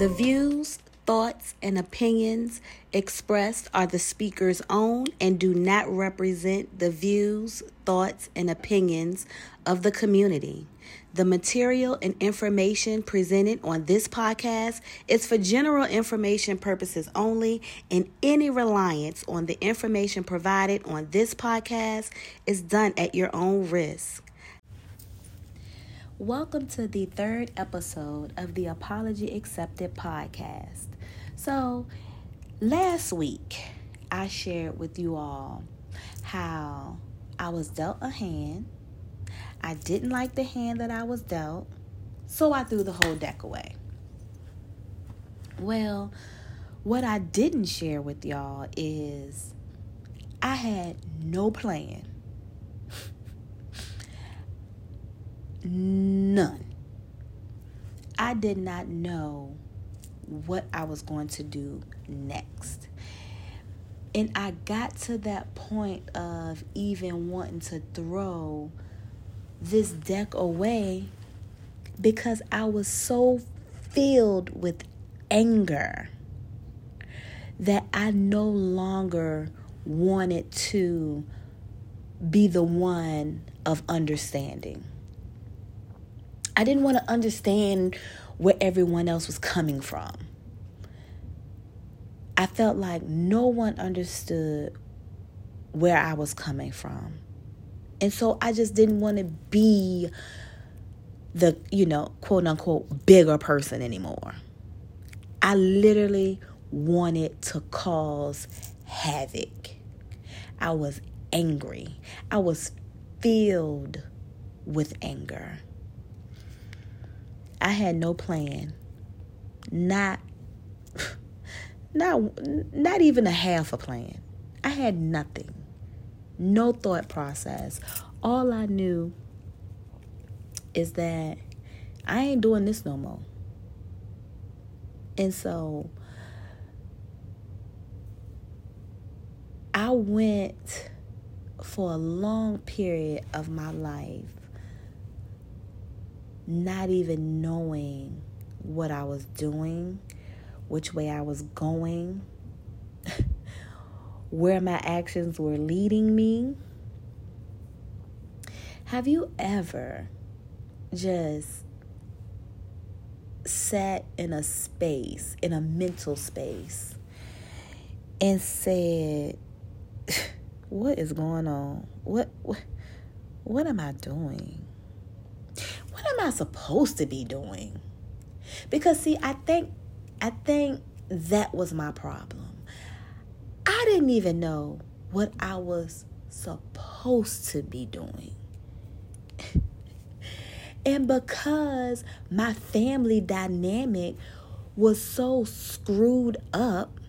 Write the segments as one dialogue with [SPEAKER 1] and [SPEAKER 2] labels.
[SPEAKER 1] The views, thoughts, and opinions expressed are the speaker's own and do not represent the views, thoughts, and opinions of the community. The material and information presented on this podcast is for general information purposes only, and any reliance on the information provided on this podcast is done at your own risk. Welcome to the third episode of the Apology Accepted podcast. So, last week I shared with you all how I was dealt a hand. I didn't like the hand that I was dealt, so I threw the whole deck away. Well, what I didn't share with y'all is I had no plan None. I did not know what I was going to do next. And I got to that point of even wanting to throw this deck away because I was so filled with anger that I no longer wanted to be the one of understanding. I didn't want to understand where everyone else was coming from. I felt like no one understood where I was coming from. And so I just didn't want to be the, you know, quote unquote, bigger person anymore. I literally wanted to cause havoc. I was angry. I was filled with anger. I had no plan. Not not not even a half a plan. I had nothing. No thought process. All I knew is that I ain't doing this no more. And so I went for a long period of my life not even knowing what I was doing, which way I was going, where my actions were leading me. Have you ever just sat in a space, in a mental space, and said, What is going on? What, what, what am I doing? What am I supposed to be doing? Because see, I think I think that was my problem. I didn't even know what I was supposed to be doing. and because my family dynamic was so screwed up,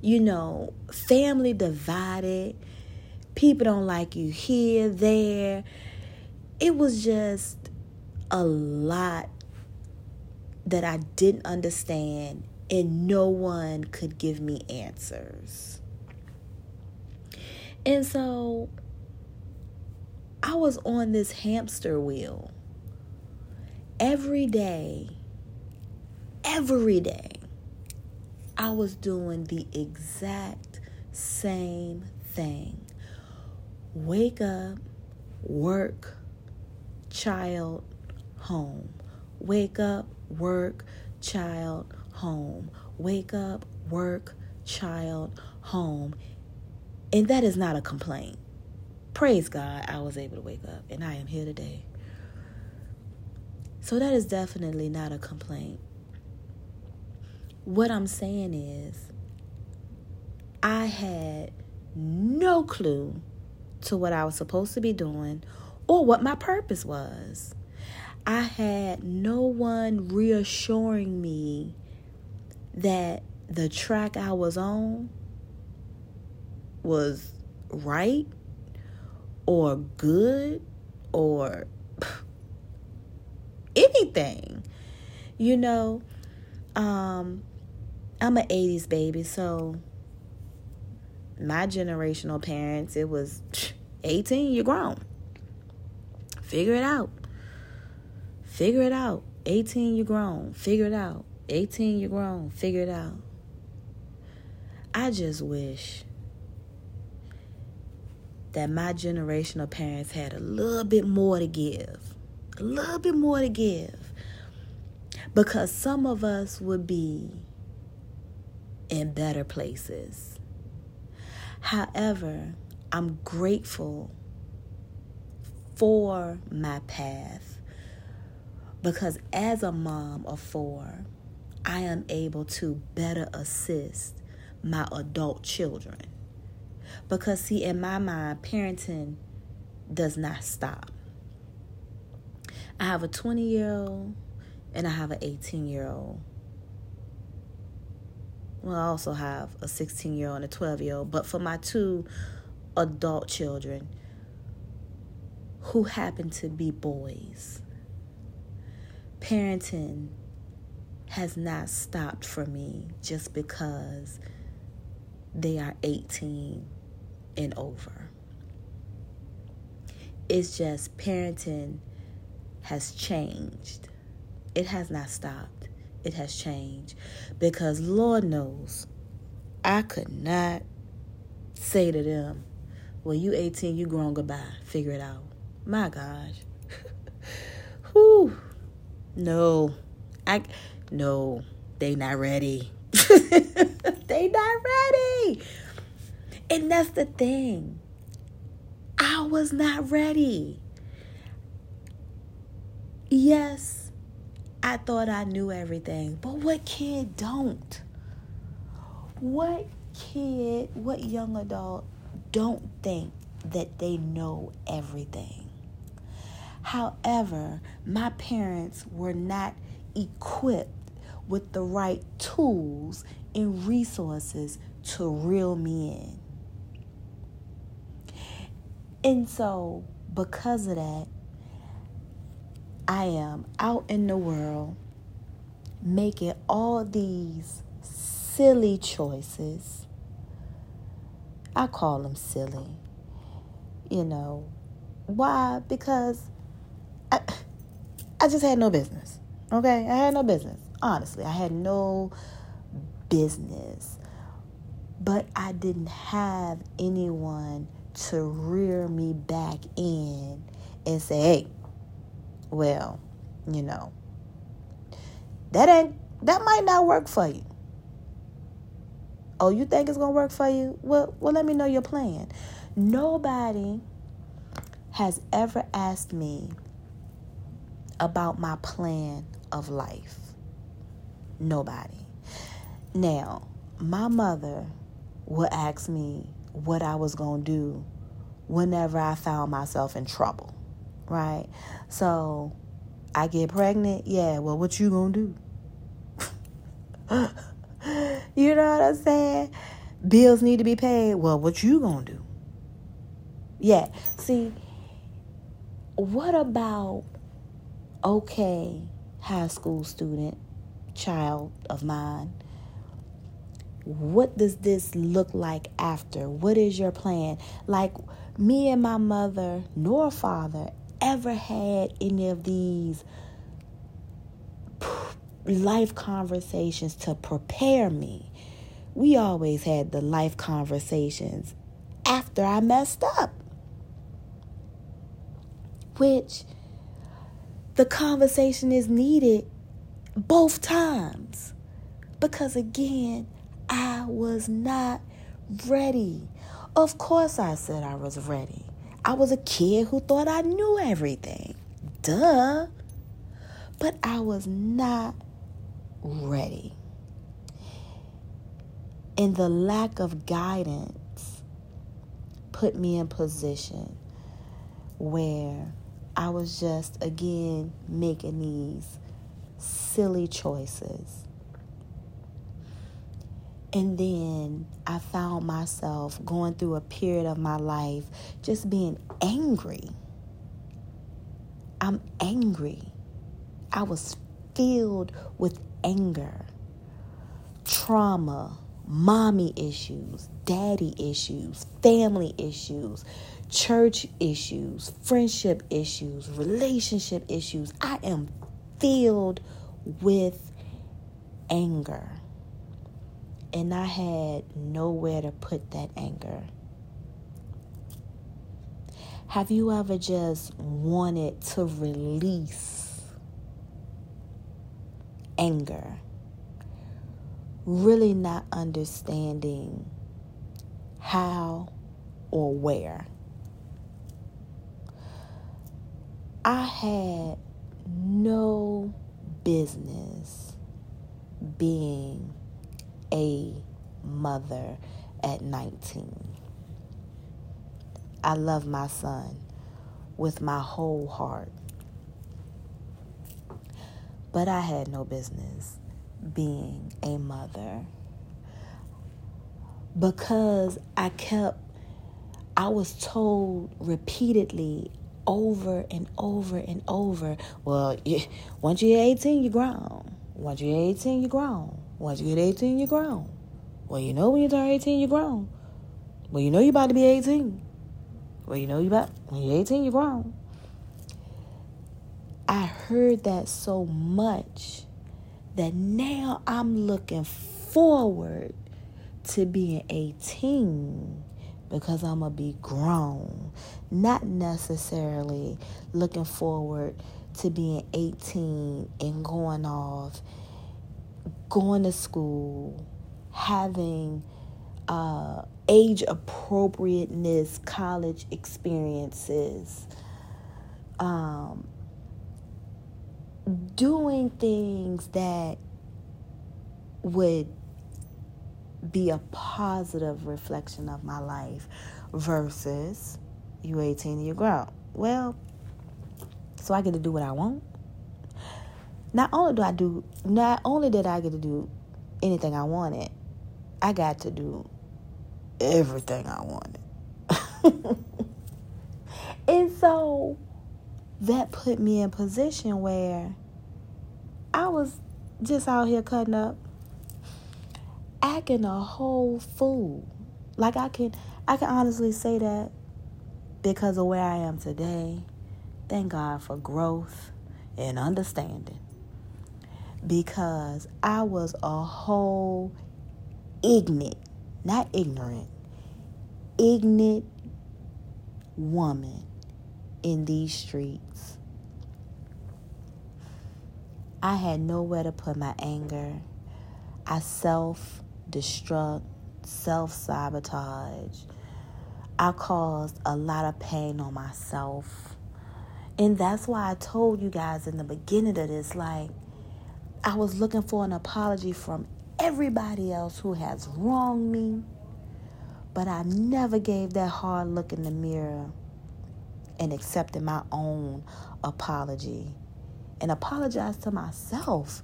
[SPEAKER 1] you know, family divided, people don't like you here, there. It was just a lot that I didn't understand, and no one could give me answers. And so I was on this hamster wheel every day, every day. I was doing the exact same thing. Wake up, work, child, home. Wake up, work, child, home. Wake up, work, child, home. And that is not a complaint. Praise God, I was able to wake up and I am here today. So that is definitely not a complaint. What I'm saying is, I had no clue to what I was supposed to be doing or what my purpose was. I had no one reassuring me that the track I was on was right or good or anything. You know, um, I'm an 80s baby, so my generational parents, it was 18, you're grown. Figure it out. Figure it out. 18, you're grown. Figure it out. 18, you're grown. Figure it out. I just wish that my generation of parents had a little bit more to give. A little bit more to give. Because some of us would be in better places. However, I'm grateful for my path because as a mom of four, I am able to better assist my adult children. Because, see, in my mind, parenting does not stop. I have a 20 year old and I have an 18 year old. Well, I also have a 16 year old and a 12 year old. But for my two adult children who happen to be boys, parenting has not stopped for me just because they are 18 and over. It's just parenting has changed. It has not stopped. It has changed. Because Lord knows, I could not say to them, Well, you 18, you grown goodbye. Figure it out. My gosh. Whew. No. I no, they not ready. they not ready. And that's the thing. I was not ready. Yes, I thought I knew everything, but what kid don't? What kid, what young adult don't think that they know everything? However, my parents were not equipped with the right tools and resources to reel me in. And so, because of that, I am out in the world making all these silly choices. I call them silly. You know, why? Because I just had no business. Okay? I had no business. Honestly, I had no business. But I didn't have anyone to rear me back in and say, hey, well, you know, that ain't that might not work for you. Oh, you think it's gonna work for you? Well, well, let me know your plan. Nobody has ever asked me about my plan of life. Nobody. Now, my mother would ask me what I was going to do whenever I found myself in trouble, right? So, I get pregnant, yeah, well, what you going to do? you know what I'm saying? Bills need to be paid. Well, what you going to do? Yeah. See, what about okay, high school student, child of mine, what does this look like after? What is your plan? Like me and my mother nor father ever had any of these life conversations to prepare me. We always had the life conversations after I messed up. Which the conversation is needed both times. Because again, I was not ready. Of course, I said I was ready. I was a kid who thought I knew everything. Duh. But I was not ready. And the lack of guidance put me in position where I was just, again, making these silly choices. And then I found myself going through a period of my life just being angry. I'm angry. I was filled with anger, trauma, mommy issues, daddy issues, family issues, church issues, friendship issues, relationship issues. I am filled with anger. And I had nowhere to put that anger. Have you ever just wanted to release anger? Really not understanding how or where. I had no business being a mother at 19. I love my son with my whole heart. But I had no business being a mother because I kept, I was told repeatedly over and over and over, well, once you're 18, you're grown. Once you're 18, you're grown. Once you get 18, you're grown. Well, you know when you turn 18, you're grown. Well, you know you're about to be 18. Well, you know you're about when you're 18, you're grown. I heard that so much that now I'm looking forward to being 18 because I'm going to be grown. Not necessarily looking forward to being 18 and going off, going to school, having uh, age appropriateness college experiences, um, doing things that would be a positive reflection of my life versus you 18 and you grown. Well, so I get to do what I want. Not only do I do, not only did I get to do anything I wanted, I got to do everything I wanted. and so that put me in position where I was just out here cutting up acting a whole fool. Like I can I can honestly say that because of where I am today. Thank God for growth and understanding. Because I was a whole ignorant, not ignorant, ignorant woman in these streets. I had nowhere to put my anger. I self destruct, self sabotage. I caused a lot of pain on myself. And that's why I told you guys in the beginning of this like, I was looking for an apology from everybody else who has wronged me. But I never gave that hard look in the mirror and accepted my own apology and apologize to myself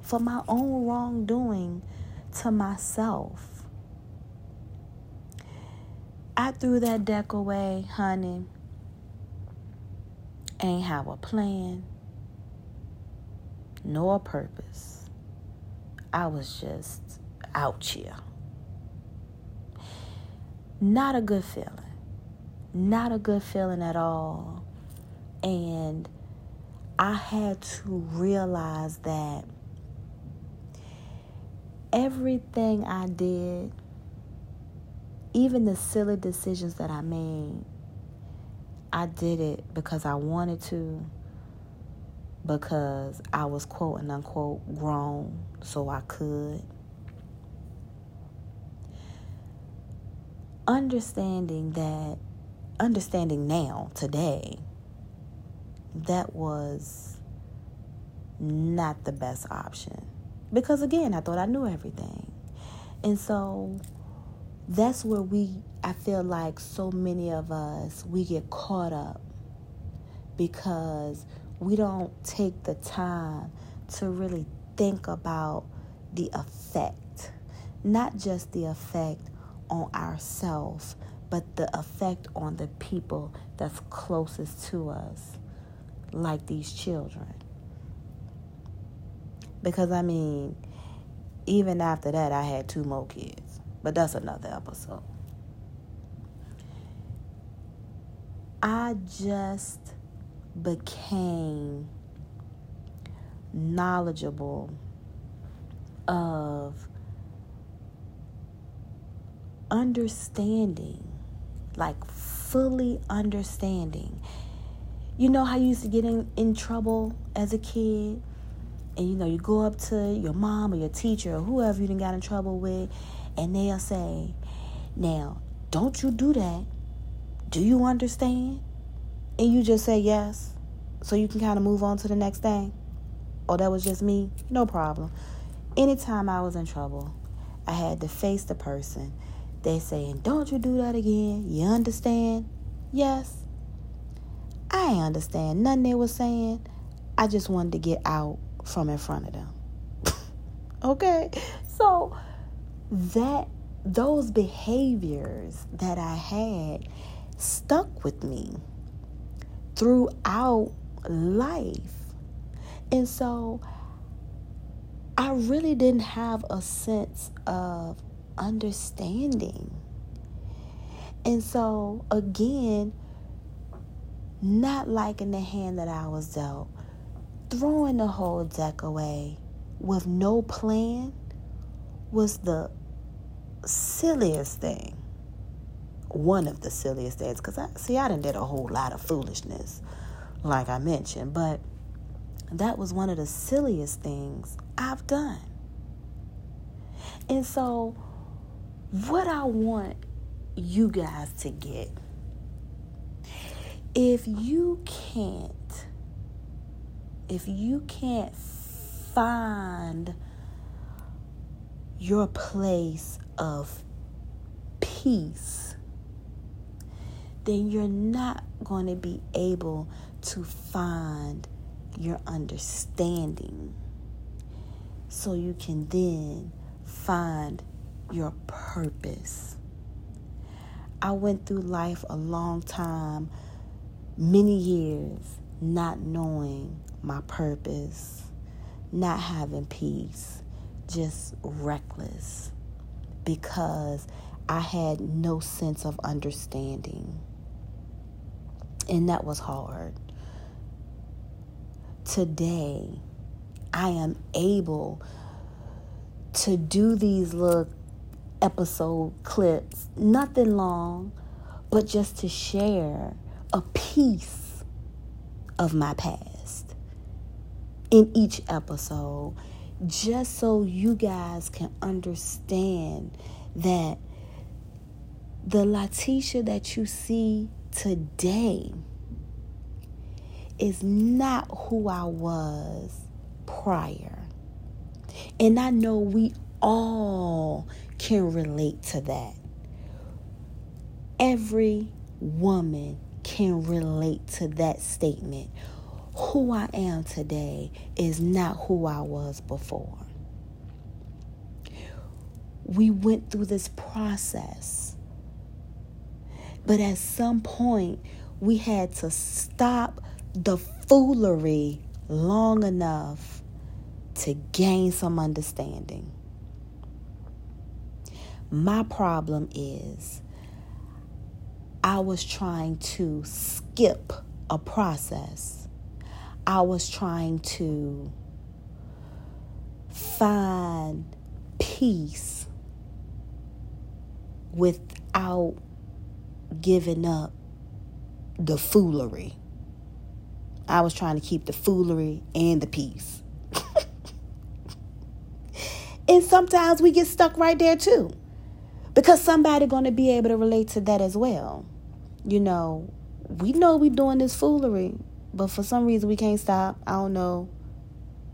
[SPEAKER 1] for my own wrongdoing to myself. I threw that deck away, honey. Ain't have a plan, nor purpose. I was just out here. Not a good feeling. Not a good feeling at all. And I had to realize that everything I did, even the silly decisions that I made, I did it because I wanted to, because I was quote and unquote grown, so I could. Understanding that, understanding now, today, that was not the best option because again, I thought I knew everything. And so that's where we, I feel like so many of us, we get caught up because we don't take the time to really think about the effect. Not just the effect on ourselves, but the effect on the people that's closest to us, like these children. Because I mean, even after that, I had two more kids. But that's another episode. I just became knowledgeable of understanding, like fully understanding. You know how you used to get in, in trouble as a kid? And you know, you go up to your mom or your teacher or whoever you done got in trouble with, and they'll say, Now, don't you do that. Do you understand? And you just say yes. So you can kind of move on to the next thing. Oh, that was just me? No problem. Anytime I was in trouble, I had to face the person. They saying, Don't you do that again. You understand? Yes. I understand nothing they were saying. I just wanted to get out from in front of them. okay? So that those behaviors that I had stuck with me throughout life. And so I really didn't have a sense of understanding. And so, again, not liking the hand that I was dealt, throwing the whole deck away with no plan was the silliest thing. One of the silliest things. Because I see I done did a whole lot of foolishness, like I mentioned, but that was one of the silliest things I've done. And so what I want you guys to get if you can't if you can't find your place of peace, then you're not going to be able to find your understanding. So you can then find your purpose. I went through life a long time, many years, not knowing my purpose, not having peace, just reckless because I had no sense of understanding. And that was hard. Today, I am able to do these little episode clips, nothing long, but just to share a piece of my past in each episode, just so you guys can understand that the Latisha that you see today is not who I was prior. And I know we all can relate to that. Every woman can relate to that statement. Who I am today is not who I was before. We went through this process. But at some point, we had to stop the foolery long enough to gain some understanding. My problem is I was trying to skip a process. I was trying to find peace without giving up the foolery. I was trying to keep the foolery and the peace. and sometimes we get stuck right there too because somebody going to be able to relate to that as well. You know, we know we doing this foolery, but for some reason we can't stop. I don't know.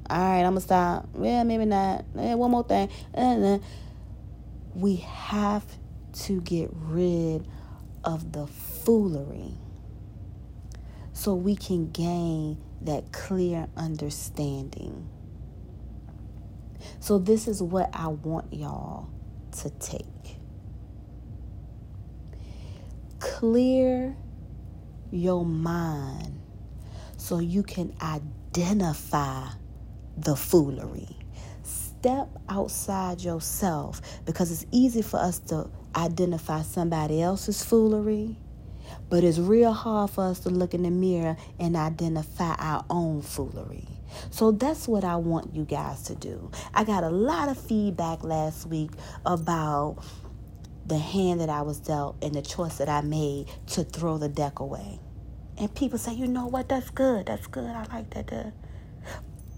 [SPEAKER 1] All right, I'm gonna stop. Yeah, maybe not. Yeah, one more thing. Uh, we have to get rid of the foolery so we can gain that clear understanding. So, this is what I want y'all to take. Clear your mind so you can identify the foolery. Step outside yourself because it's easy for us to identify somebody else's foolery, but it's real hard for us to look in the mirror and identify our own foolery. So that's what I want you guys to do. I got a lot of feedback last week about the hand that I was dealt and the choice that I made to throw the deck away. And people say, you know what, that's good, that's good, I like that.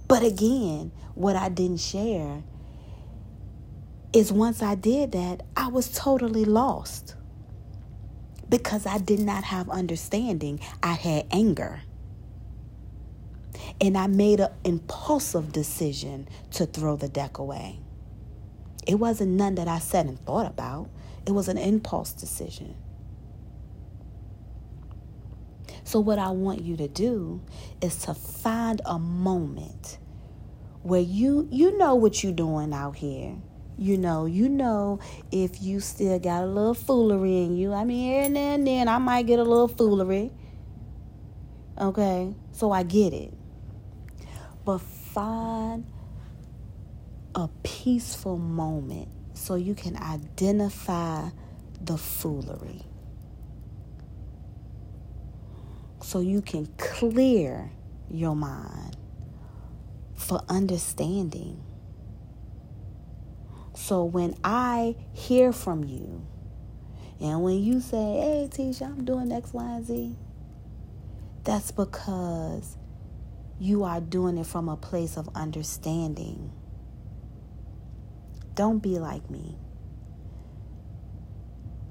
[SPEAKER 1] But again, what I didn't share is once I did that, I was totally lost because I did not have understanding. I had anger. And I made an impulsive decision to throw the deck away. It wasn't none that I sat and thought about, it was an impulse decision. So, what I want you to do is to find a moment where you you know what you're doing out here. You know, you know if you still got a little foolery in you. I mean, every now and then I might get a little foolery. Okay, so I get it. But find a peaceful moment so you can identify the foolery. So you can clear your mind for understanding so when I hear from you, and when you say, hey, Tisha, I'm doing X, Y, and Z, that's because you are doing it from a place of understanding. Don't be like me.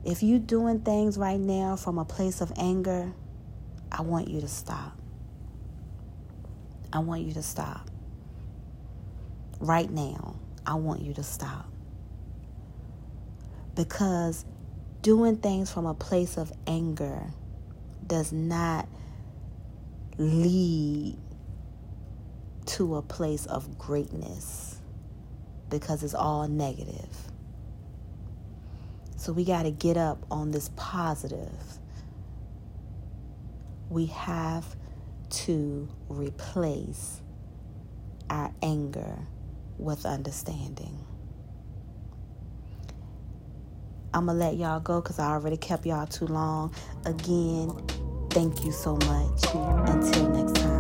[SPEAKER 1] If you're doing things right now from a place of anger, I want you to stop. I want you to stop. Right now, I want you to stop because doing things from a place of anger does not lead to a place of greatness because it's all negative. So we got to get up on this positive. We have to replace our anger with understanding. I'm going to let y'all go because I already kept y'all too long. Again, thank you so much. Until